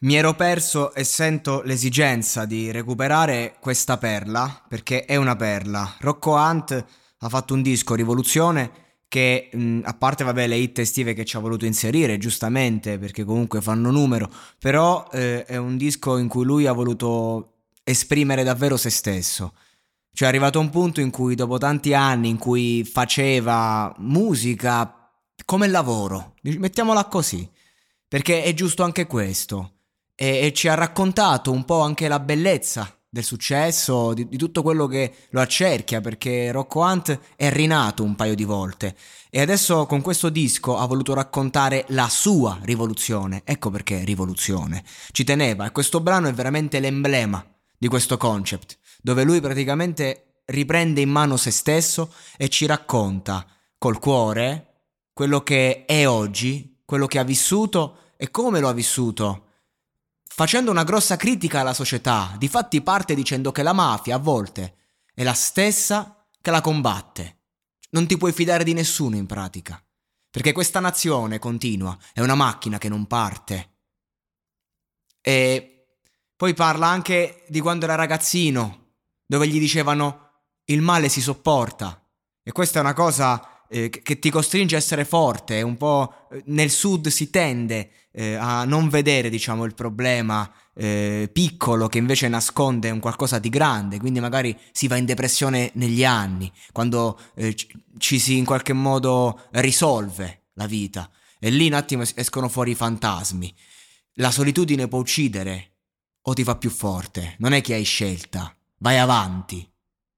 Mi ero perso e sento l'esigenza di recuperare questa perla perché è una perla. Rocco Hunt ha fatto un disco Rivoluzione che mh, a parte vabbè le hit estive che ci ha voluto inserire giustamente perché comunque fanno numero, però eh, è un disco in cui lui ha voluto esprimere davvero se stesso. Cioè è arrivato un punto in cui dopo tanti anni in cui faceva musica come lavoro, mettiamola così, perché è giusto anche questo e, e ci ha raccontato un po' anche la bellezza del successo, di, di, tutto quello che lo accerchia, perché Rocco Hunt è rinato un paio di volte e adesso con questo disco ha voluto raccontare la sua rivoluzione. Ecco perché rivoluzione. Ci teneva e questo brano è veramente l'emblema di questo concept, dove lui praticamente riprende in mano se stesso e ci racconta col cuore quello che è oggi, quello che ha vissuto e come lo ha vissuto facendo una grossa critica alla società, difatti parte dicendo che la mafia a volte è la stessa che la combatte. Non ti puoi fidare di nessuno in pratica, perché questa nazione continua, è una macchina che non parte. E poi parla anche di quando era ragazzino, dove gli dicevano il male si sopporta. E questa è una cosa eh, che ti costringe a essere forte, un po' eh, nel sud si tende eh, a non vedere, diciamo, il problema eh, piccolo che invece nasconde un qualcosa di grande, quindi magari si va in depressione negli anni, quando eh, ci si in qualche modo risolve la vita e lì un attimo escono fuori i fantasmi. La solitudine può uccidere o ti fa più forte, non è che hai scelta, vai avanti.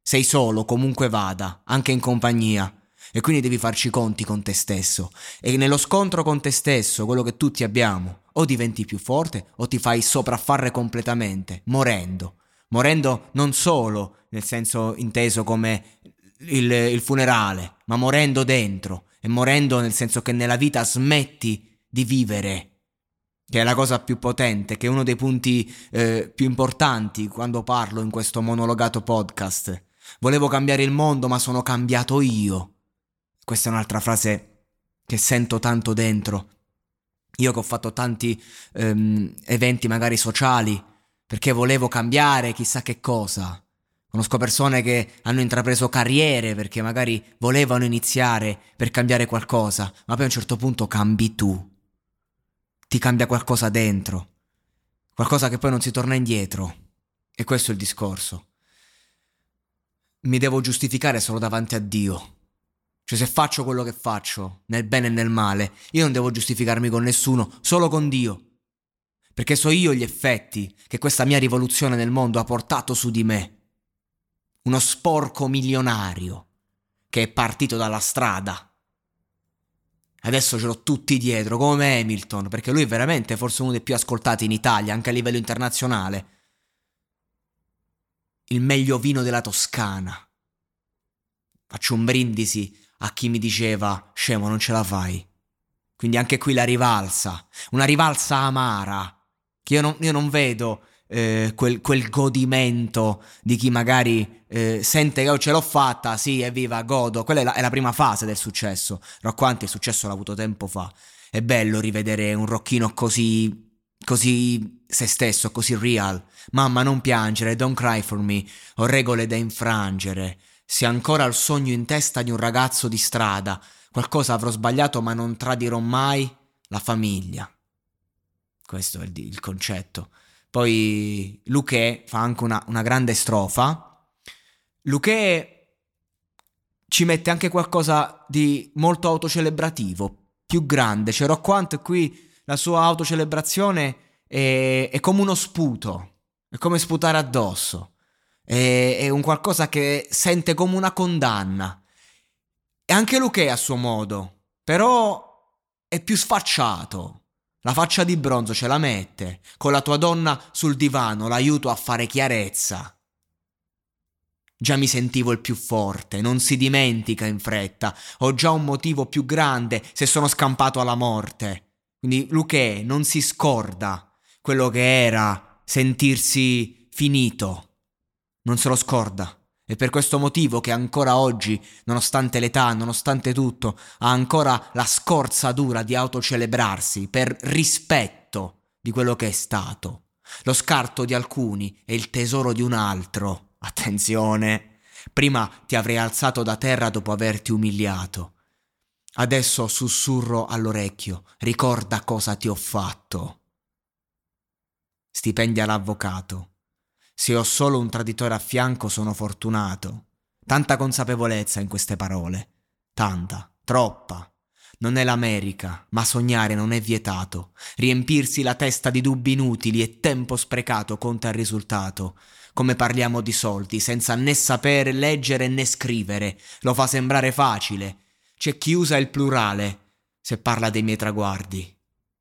Sei solo, comunque vada, anche in compagnia e quindi devi farci conti con te stesso. E nello scontro con te stesso, quello che tutti abbiamo, o diventi più forte o ti fai sopraffare completamente, morendo. Morendo non solo nel senso inteso come il, il funerale, ma morendo dentro. E morendo nel senso che nella vita smetti di vivere che è la cosa più potente, che è uno dei punti eh, più importanti quando parlo in questo monologato podcast. Volevo cambiare il mondo, ma sono cambiato io. Questa è un'altra frase che sento tanto dentro. Io che ho fatto tanti um, eventi magari sociali perché volevo cambiare chissà che cosa. Conosco persone che hanno intrapreso carriere perché magari volevano iniziare per cambiare qualcosa, ma poi a un certo punto cambi tu. Ti cambia qualcosa dentro, qualcosa che poi non si torna indietro. E questo è il discorso. Mi devo giustificare solo davanti a Dio. Cioè se faccio quello che faccio, nel bene e nel male, io non devo giustificarmi con nessuno, solo con Dio. Perché so io gli effetti che questa mia rivoluzione nel mondo ha portato su di me. Uno sporco milionario che è partito dalla strada. Adesso ce l'ho tutti dietro, come Hamilton, perché lui è veramente forse uno dei più ascoltati in Italia, anche a livello internazionale. Il meglio vino della Toscana. Faccio un brindisi a chi mi diceva scemo non ce la fai. Quindi anche qui la rivalsa, una rivalsa amara, che io non, io non vedo eh, quel, quel, godimento di chi magari eh, sente che oh, ce l'ho fatta, sì, evviva, godo. Quella è la, è la prima fase del successo. Rocco il successo l'ha avuto tempo fa. È bello rivedere un rocchino così, così se stesso, così real. Mamma, non piangere, don't cry for me. Ho regole da infrangere. Se ancora il sogno in testa di un ragazzo di strada, qualcosa avrò sbagliato ma non tradirò mai la famiglia. Questo è il, il concetto. Poi Luque fa anche una, una grande strofa. Luque ci mette anche qualcosa di molto autocelebrativo, più grande. C'è Rocquant qui, la sua autocelebrazione è, è come uno sputo, è come sputare addosso. È, è un qualcosa che sente come una condanna. E anche Luque a suo modo, però è più sfacciato. La faccia di bronzo ce la mette, con la tua donna sul divano l'aiuto a fare chiarezza. Già mi sentivo il più forte, non si dimentica in fretta, ho già un motivo più grande se sono scampato alla morte. Quindi Luché non si scorda quello che era sentirsi finito, non se lo scorda. È per questo motivo che ancora oggi, nonostante l'età, nonostante tutto, ha ancora la scorza dura di autocelebrarsi per rispetto di quello che è stato. Lo scarto di alcuni è il tesoro di un altro. Attenzione! Prima ti avrei alzato da terra dopo averti umiliato. Adesso sussurro all'orecchio, ricorda cosa ti ho fatto. Stipendia l'avvocato. Se ho solo un traditore a fianco sono fortunato. Tanta consapevolezza in queste parole. Tanta, troppa. Non è l'America, ma sognare non è vietato. Riempirsi la testa di dubbi inutili e tempo sprecato conta il risultato. Come parliamo di soldi, senza né sapere leggere né scrivere. Lo fa sembrare facile. C'è chi usa il plurale se parla dei miei traguardi.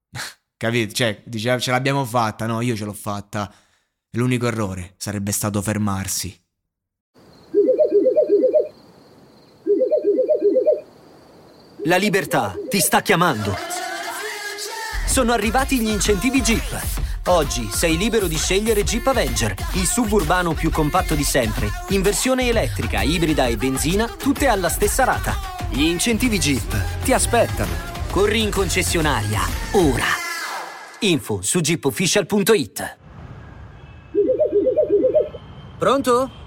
Capito? Cioè, dice, ce l'abbiamo fatta, no, io ce l'ho fatta. L'unico errore sarebbe stato fermarsi. La libertà ti sta chiamando. Sono arrivati gli incentivi Jeep. Oggi sei libero di scegliere Jeep Avenger, il suburbano più compatto di sempre, in versione elettrica, ibrida e benzina, tutte alla stessa rata. Gli incentivi Jeep ti aspettano. Corri in concessionaria, ora. Info su jeepofficial.it Pronto?